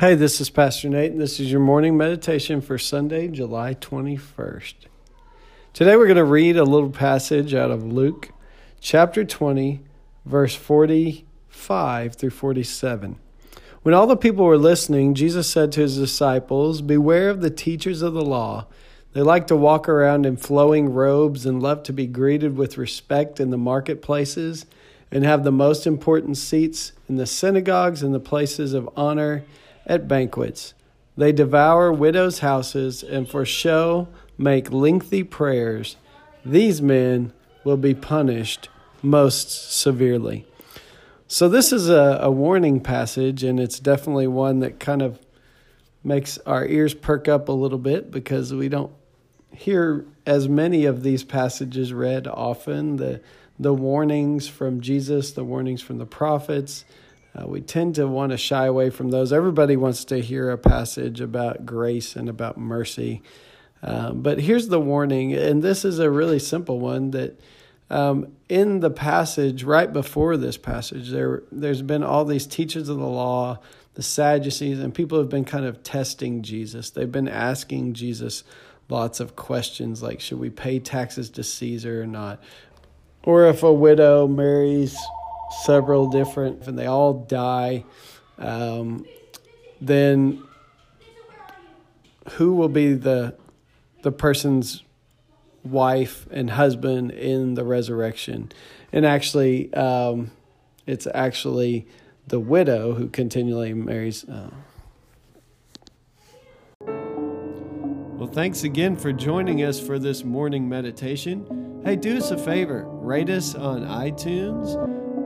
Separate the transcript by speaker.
Speaker 1: Hey, this is Pastor Nate, and this is your morning meditation for Sunday, July 21st. Today we're going to read a little passage out of Luke chapter 20, verse 45 through 47. When all the people were listening, Jesus said to his disciples, Beware of the teachers of the law. They like to walk around in flowing robes and love to be greeted with respect in the marketplaces and have the most important seats in the synagogues and the places of honor at banquets. They devour widows' houses and for show make lengthy prayers. These men will be punished most severely. So, this is a, a warning passage, and it's definitely one that kind of makes our ears perk up a little bit because we don't hear as many of these passages read often. The, the warnings from Jesus, the warnings from the prophets, uh, we tend to want to shy away from those. Everybody wants to hear a passage about grace and about mercy. Um, but here's the warning, and this is a really simple one that um, in the passage right before this passage, there there's been all these teachers of the law, the Sadducees, and people have been kind of testing Jesus. They've been asking Jesus lots of questions like, should we pay taxes to Caesar or not? Or if a widow marries several different, and they all die, um, then who will be the the person's wife and husband in the resurrection? And actually, um, it's actually the widow who continually marries. Uh, well, thanks again for joining us for this morning meditation. Hey, do us a favor rate us on iTunes